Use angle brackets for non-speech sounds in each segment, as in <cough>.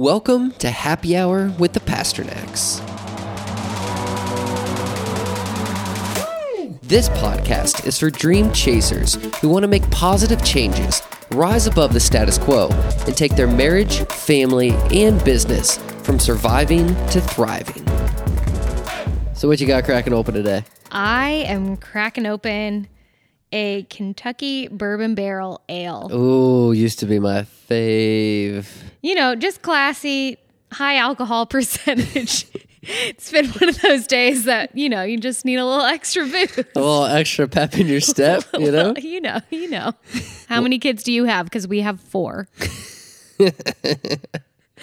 Welcome to Happy Hour with the Pasternacks. This podcast is for dream chasers who want to make positive changes, rise above the status quo, and take their marriage, family, and business from surviving to thriving. So, what you got cracking open today? I am cracking open a Kentucky bourbon barrel ale. Ooh, used to be my fave. You know, just classy, high alcohol <laughs> percentage. it's been one of those days that, you know, you just need a little extra booze. A little extra pep in your step, <laughs> you know? you know, you know. How many kids do you have? Because we have four. <laughs>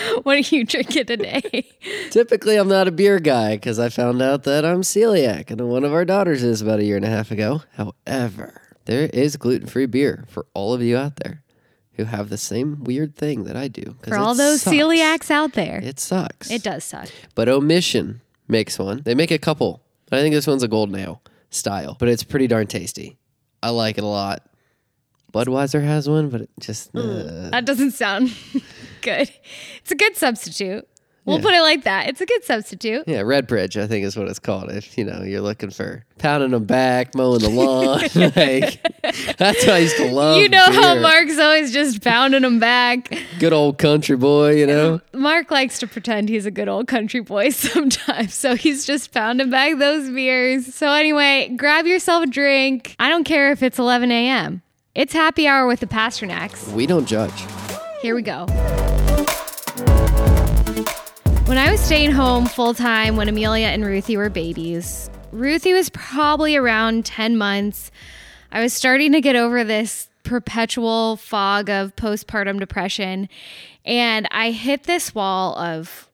<laughs> what are you drinking today? <laughs> Typically, I'm not a beer guy because I found out that I'm celiac, and one of our daughters is about a year and a half ago. However, there is gluten free beer for all of you out there who have the same weird thing that I do. For all those sucks. celiacs out there. It sucks. It does suck. But Omission makes one. They make a couple. I think this one's a golden ale style, but it's pretty darn tasty. I like it a lot. Budweiser has one, but it just uh, That doesn't sound <laughs> good. It's a good substitute. We'll Yeah. put it like that. It's a good substitute. yeah, Redbridge, I think is what it's called. If you know you're looking for pounding them back, mowing the lawn, <laughs> like that's what I used to love. you know how. Mark's always just pounding them back. good old country boy, you know. Mark likes to pretend he's a good old country boy <laughs> sometimes, so he's just pounding back those beers. So anyway, grab yourself a drink. I don't care if it's 11 a.m. It's happy hour with the Pasternacks. We don't judge. Here we go. When I was staying home full time when Amelia and Ruthie were babies, Ruthie was probably around 10 months. I was starting to get over this perpetual fog of postpartum depression, and I hit this wall of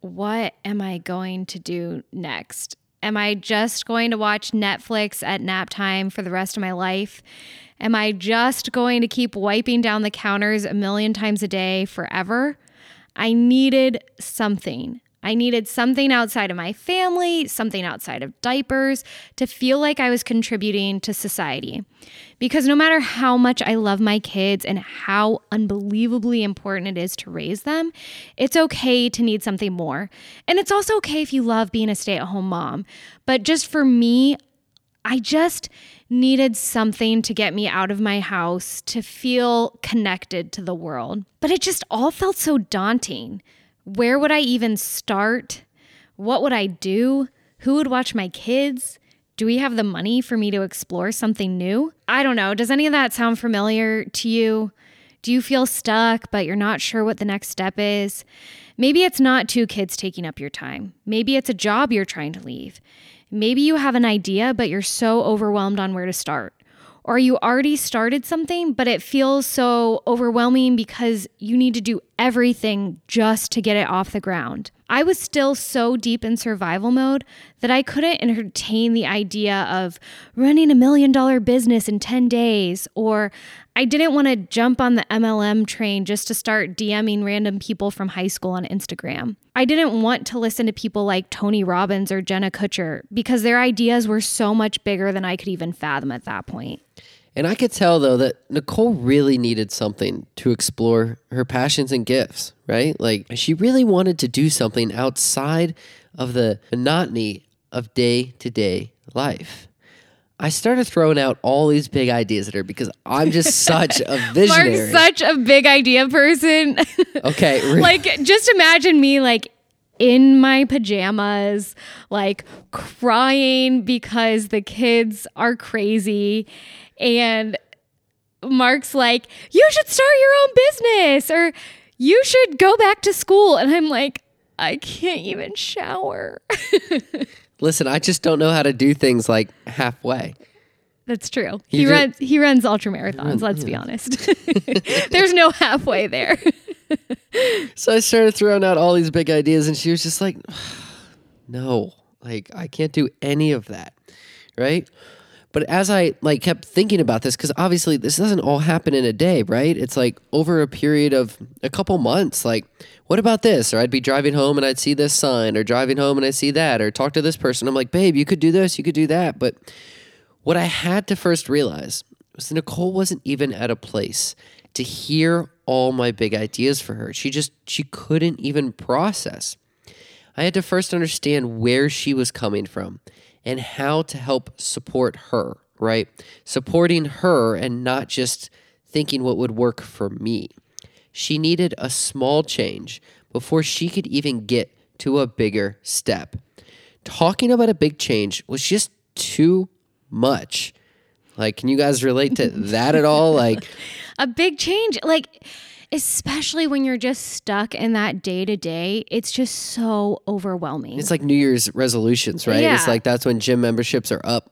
what am I going to do next? Am I just going to watch Netflix at nap time for the rest of my life? Am I just going to keep wiping down the counters a million times a day forever? I needed something. I needed something outside of my family, something outside of diapers to feel like I was contributing to society. Because no matter how much I love my kids and how unbelievably important it is to raise them, it's okay to need something more. And it's also okay if you love being a stay at home mom. But just for me, I just needed something to get me out of my house to feel connected to the world. But it just all felt so daunting. Where would I even start? What would I do? Who would watch my kids? Do we have the money for me to explore something new? I don't know. Does any of that sound familiar to you? Do you feel stuck, but you're not sure what the next step is? Maybe it's not two kids taking up your time. Maybe it's a job you're trying to leave. Maybe you have an idea, but you're so overwhelmed on where to start. Or you already started something, but it feels so overwhelming because you need to do everything just to get it off the ground. I was still so deep in survival mode that I couldn't entertain the idea of running a million dollar business in 10 days, or I didn't want to jump on the MLM train just to start DMing random people from high school on Instagram. I didn't want to listen to people like Tony Robbins or Jenna Kutcher because their ideas were so much bigger than I could even fathom at that point. And I could tell though that Nicole really needed something to explore her passions and gifts, right? Like she really wanted to do something outside of the monotony of day to day life. I started throwing out all these big ideas at her because I'm just <laughs> such a visionary. Mark's such a big idea person. <laughs> okay, like just imagine me like in my pajamas like crying because the kids are crazy and Mark's like you should start your own business or you should go back to school and I'm like I can't even shower. <laughs> listen, I just don't know how to do things like halfway. That's true. He runs he runs ultra marathons, let's be mm-hmm. honest. <laughs> There's no halfway there. <laughs> So I started throwing out all these big ideas, and she was just like, <sighs> "No, like I can't do any of that." Right? But as I like kept thinking about this, because obviously this doesn't all happen in a day, right? It's like over a period of a couple months. Like, what about this? Or I'd be driving home and I'd see this sign, or driving home and I see that, or talk to this person. I'm like, babe, you could do this, you could do that. But what I had to first realize was that Nicole wasn't even at a place to hear all my big ideas for her. She just she couldn't even process. I had to first understand where she was coming from and how to help support her, right? Supporting her and not just thinking what would work for me. She needed a small change before she could even get to a bigger step. Talking about a big change was just too much. Like, can you guys relate to <laughs> that at all? Like, a big change. Like, especially when you're just stuck in that day to day, it's just so overwhelming. it's like New Year's resolutions, right? It's like that's when gym memberships are up,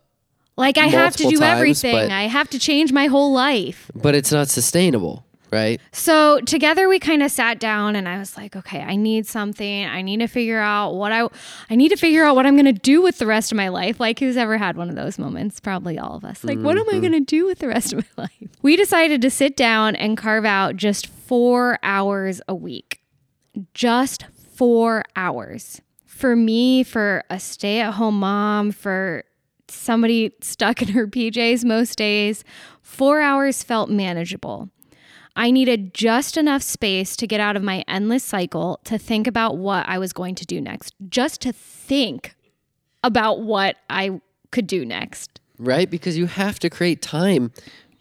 like, I have to do times, everything, I have to change my whole life. but it's not sustainable, right? So together we kind of sat down and I was like, okay, I need something. I need to figure out what I I need to figure out what I'm going to do with the rest of my life. Like who's ever had one of those moments? Probably all of us. Like what am I mm-hmm. going to do with the rest of my <laughs> life? We decided to sit down and carve out just 4 hours a week. Just 4 hours. For me, for a stay-at-home mom, for somebody stuck in her <laughs> PJs most days, 4 hours felt manageable. I needed just enough space to get out of my endless cycle to think about what I was going to do next, just to think about what I could do next. Right? Because you have to create time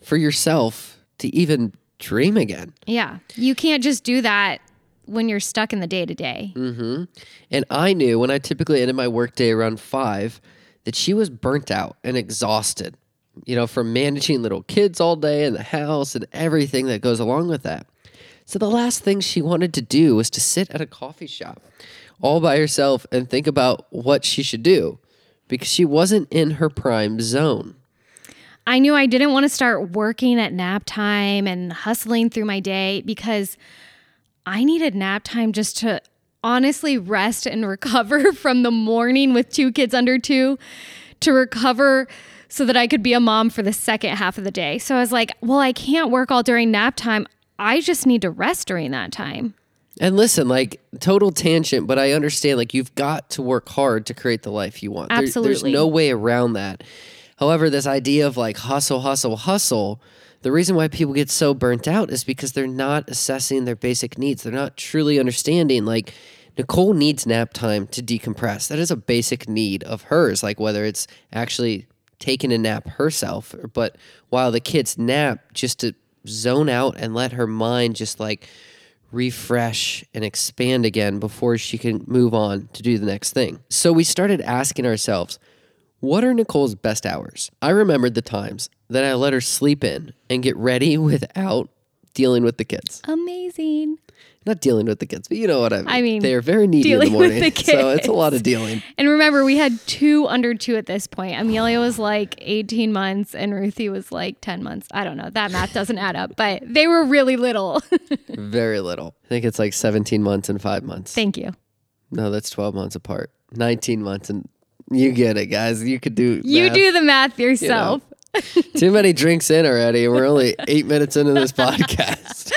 for yourself to even dream again. Yeah. You can't just do that when you're stuck in the day to day. And I knew when I typically ended my workday around five that she was burnt out and exhausted, you know, from managing little kids all day in the house and everything that goes along with that. So the last thing she wanted to do was to sit at a coffee shop all by herself and think about what she should do because she wasn't in her prime zone. I knew I didn't want to start working at nap time and hustling through my day because I needed nap time just to honestly rest and <laughs> recover from the morning with two kids under two to recover so that I could be a mom for the second half of the day. So I was like, well, I can't work all during nap time. I just need to rest during that time. And listen, like total tangent, but I understand like you've got to work hard to create the life you want. There- there's no way around that. However, this idea of like hustle, hustle, hustle, the reason why people get so burnt out is because they're not assessing their basic needs. They're not truly understanding like Nicole needs nap time to decompress. That is a basic need of hers, like whether it's actually taking a nap herself, but while the kids nap, just to zone out and let her mind just like refresh and expand again before she can move on to do the next thing. So we started asking ourselves, what are Nicole's best hours? I remembered the times that I let her sleep in and get ready <laughs> without dealing with the kids. Amazing. Not dealing with the kids, but you know what I mean. I mean, they are very needy in the morning. the <laughs> So it's a lot of dealing. And remember, we had two under two at this point. Amelia was like 18 months and Ruthie was like 10 months. I don't know. That math doesn't add up, but they were really little. <laughs> Very little. I think it's like 17 months and five months. Thank you. no, that's 12 months apart. 19 months and you get it, guys. You could do You math. do the math yourself. <laughs> Too many drinks in already, we're only eight minutes into this podcast.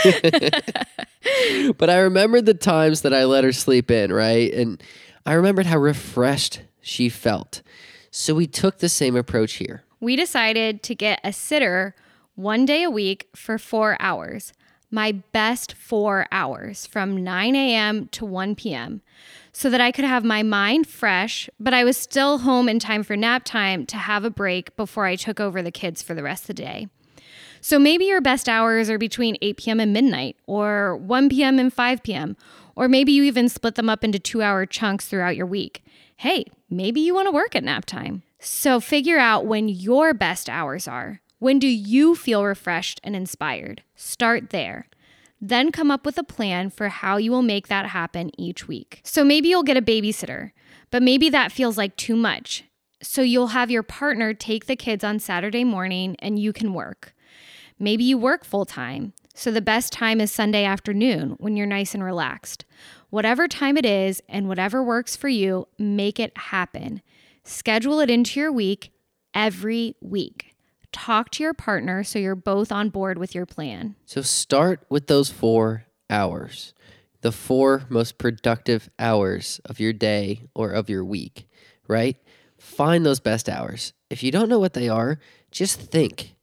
<laughs> but I remembered the times that I let her sleep in, right? And I remembered how refreshed she felt. So we took the same approach here. We decided to get a sitter one day a week for four hours. My best four hours from 9 a.m. to 1 p.m. so that I could have my mind fresh, but I was still home in time for nap time to have a break before I took over the kids for the rest of the day. So maybe your best hours are between 8 p.m. and midnight, or 1 p.m. and 5 p.m., or maybe you even split them up into two hour chunks throughout your week. Hey, maybe you want to work at nap time. So figure out when your best hours are. When do you feel refreshed and inspired? Start there. Then come up with a plan for how you will make that happen each week. So maybe you'll get a babysitter, but maybe that feels like too much. So you'll have your partner take the kids on Saturday morning and you can work. Maybe you work full time. So the best time is Sunday afternoon when you're nice and relaxed. Whatever time it is and whatever works for you, make it happen. Schedule it into your week every week. Talk to your partner so you're both on board with your plan. So start with those four hours, the four most productive hours of your day or of your week, right? Find those best hours. If you don't know what they are, just think.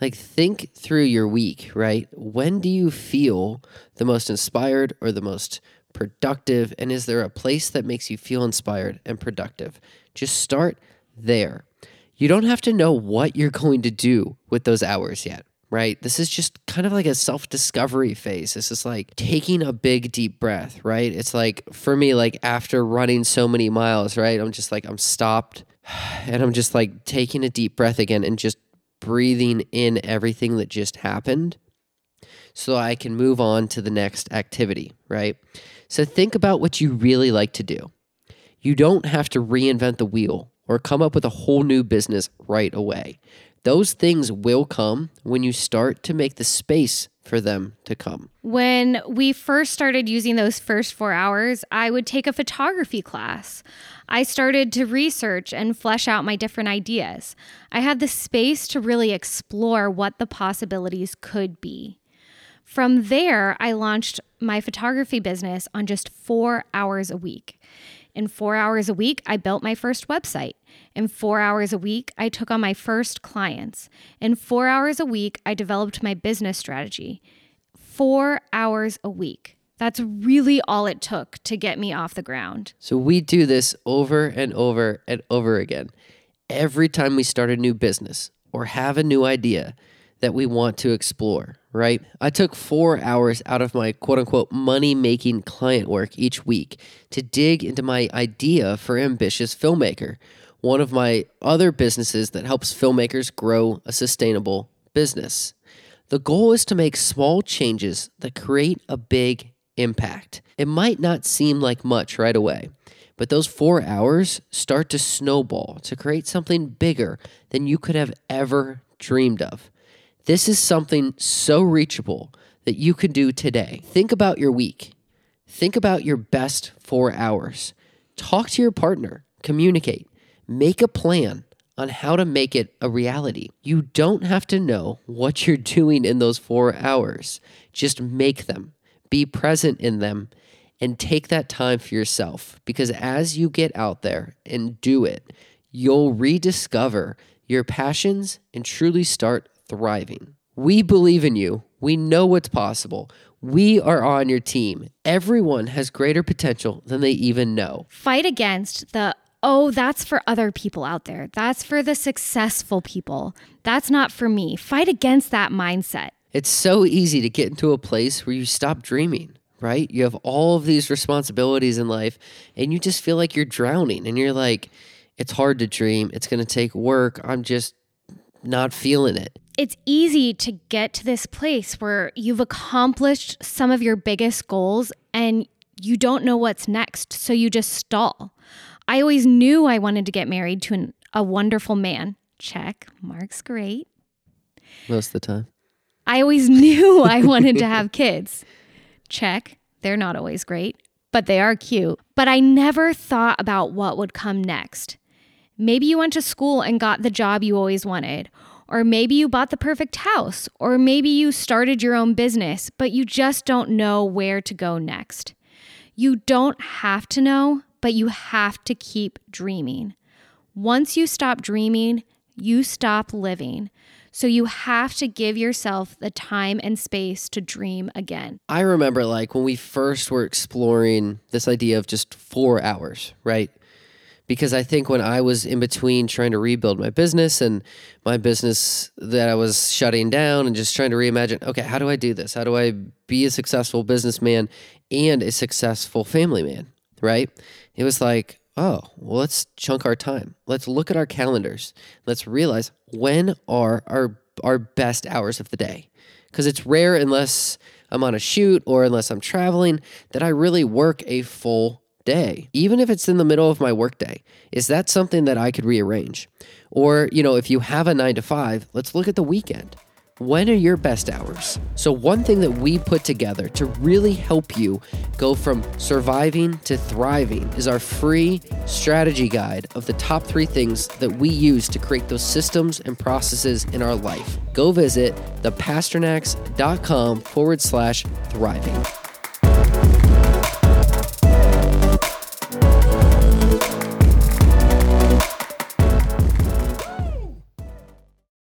Like, think through your week, right? When do you feel the most inspired or the most productive? And is there a place that makes you feel inspired and productive? Just start there. You don't have to know what you're going to do with those hours yet, right? This is just kind of like a self discovery phase. This is like taking a big, deep breath, right? It's like for me, like after running so many miles, right? I'm just like, I'm stopped <sighs> and I'm just like taking a deep breath again and just breathing in everything that just happened so I can move on to the next activity, right? So think about what you really like to do. You don't have to reinvent the wheel or come up with a whole new business right away. Those things will come when you start to make the space for them to come. When we first started using those first four hours, I would take a photography class. I started to research and flesh out my different ideas. I had the space to really explore what the possibilities could be. From there, I launched my photography business on just four hours a week. In four hours a week, I built my first website. In four hours a week, I took on my first clients. In four hours a week, I developed my business strategy. Four hours a week. That's really all it took to get me off the ground. So we do this over and over and over again. Every time we start a new business or have a new idea that we want to explore, right? I took four hours out of my quote unquote money making client work each week to dig into my idea for Ambitious Filmmaker, one of my other businesses that helps filmmakers grow a sustainable business. The goal is to make small changes that create a big impact. It might not seem like much right away, but those four hours start to snowball to create something bigger than you could have ever dreamed of. This is something so reachable that you can do today. Think about your week. Think about your best four hours. Talk to your partner, communicate, make a plan on how to make it a reality. You don't have to know what you're <laughs> doing in those four hours, just make them be present in them, and take that time for yourself. Because as you get out there and do it, you'll rediscover your passions and truly start thriving. We believe in you. We know what's possible. We are on your team. Everyone has greater potential than they even know. Fight against the oh, that's for other people out there. That's for the successful people. That's not for me. Fight against that mindset. It's so easy to get into a place where you stop dreaming, right? You have all of these responsibilities in life and you just feel like you're drowning and you're like, it's hard to dream. It's going to take work. I'm just not feeling it. It's easy to get to this place where you've accomplished some of your biggest goals and you don't know what's next. So you just stall. I always knew I wanted to get married to an, a wonderful man. Check. Mark's great. Most of the time. I always <laughs> knew I wanted to have kids. Check. They're not always great, but they are cute. But I never thought about what would come next. Maybe you went to school and got the job you always wanted. Or maybe you bought the perfect house. Or maybe you started your own business, but you just don't know where to go next. You don't have to know, but you have to keep dreaming. Once you stop dreaming, you stop living. So you have to give yourself the time and space to dream again. I remember like when we first were exploring this idea of just four hours, right? Because I think when I was in between trying to rebuild my business and my business that I was shutting down and just trying to reimagine, okay, how do I do this? How do I be a successful businessman and a successful family man, right? It was like, oh, well, let's chunk our time. Let's look at our calendars. Let's realize when are our our best hours of the day. Because it's rare unless I'm on a shoot or unless I'm traveling that I really work a full day. Even if it's in the middle of my workday, is that something that I could rearrange? Or, you know, if you have a 9 to 5, let's look at the weekend. When are your best hours? So, one thing that we put together to really help you go from surviving to thriving is our free strategy guide of the top three things that we use to create those systems and processes in our life. Go visit thepasternacks.com forward slash thriving.